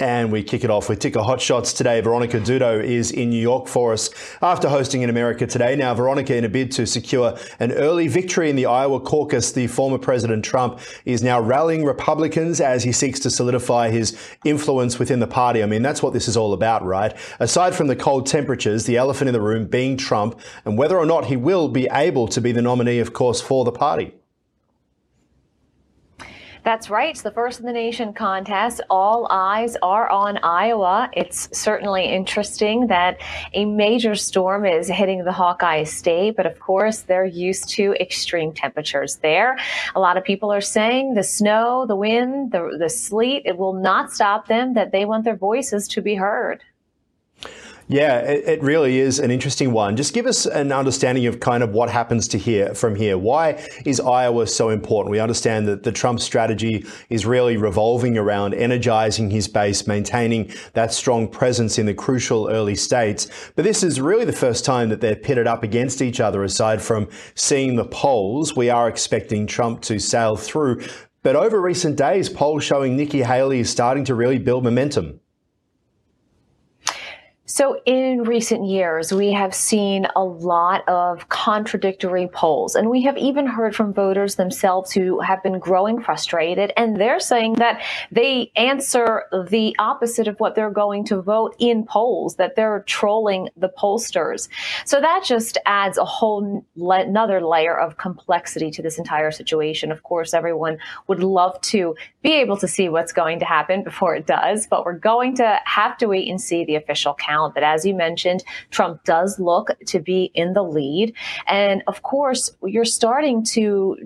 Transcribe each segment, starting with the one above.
And we kick it off with Ticker Hot Shots today. Veronica Dudo is in New York for us after hosting in America today. Now, Veronica, in a bid to secure an early victory in the Iowa caucus, the former President Trump is now rallying Republicans as he seeks to solidify his influence within the party. I mean, that's what this is all about, right? Aside from the cold temperatures, the elephant in the room being Trump and whether or not he will be able to be the nominee, of course, for the party. That's right. It's the first in the nation contest. All eyes are on Iowa. It's certainly interesting that a major storm is hitting the Hawkeye state, but of course, they're used to extreme temperatures there. A lot of people are saying the snow, the wind, the, the sleet, it will not stop them, that they want their voices to be heard. Yeah, it, it, really is an interesting one. Just give us an understanding of kind of what happens to here from here. Why is Iowa so important? We understand that the Trump strategy is really revolving around energizing his base, maintaining that strong presence in the crucial early states. But this is really the first time that they're pitted up against each other aside from seeing the polls. We are expecting Trump to sail through. But over recent days, polls showing Nikki Haley is starting to really build momentum. So, in recent years, we have seen a lot of contradictory polls, and we have even heard from voters themselves who have been growing frustrated, and they're saying that they answer the opposite of what they're going to vote in polls, that they're trolling the pollsters. So, that just adds a whole le- another layer of complexity to this entire situation. Of course, everyone would love to be able to see what's going to happen before it does, but we're going to have to wait and see the official count count. But as you mentioned, Trump does look to be in the lead. And of course, you're starting to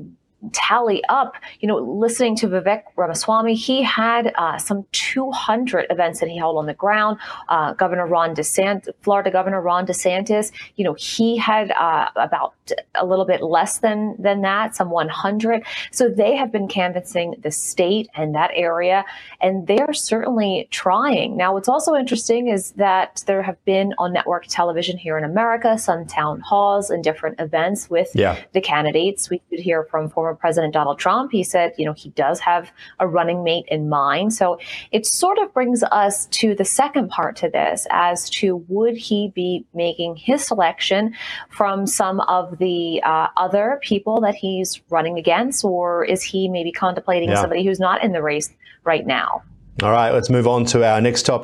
tally up, you know, listening to Vivek Ramaswamy, he had uh, some 200 events that he held on the ground. Uh, Governor Ron DeSantis, Florida Governor Ron DeSantis, you know, he had uh, about a little bit less than than that, some 100. So they have been canvassing the state and that area, and they're certainly trying. Now, what's also interesting is that there have been on network television here in America some town halls and different events with yeah. the candidates. We could hear from former President Donald Trump. He said, you know, he does have a running mate in mind. So it sort of brings us to the second part to this as to would he be making his selection from some of the uh, other people that he's running against, or is he maybe contemplating yeah. somebody who's not in the race right now? All right, let's move on to our next topic.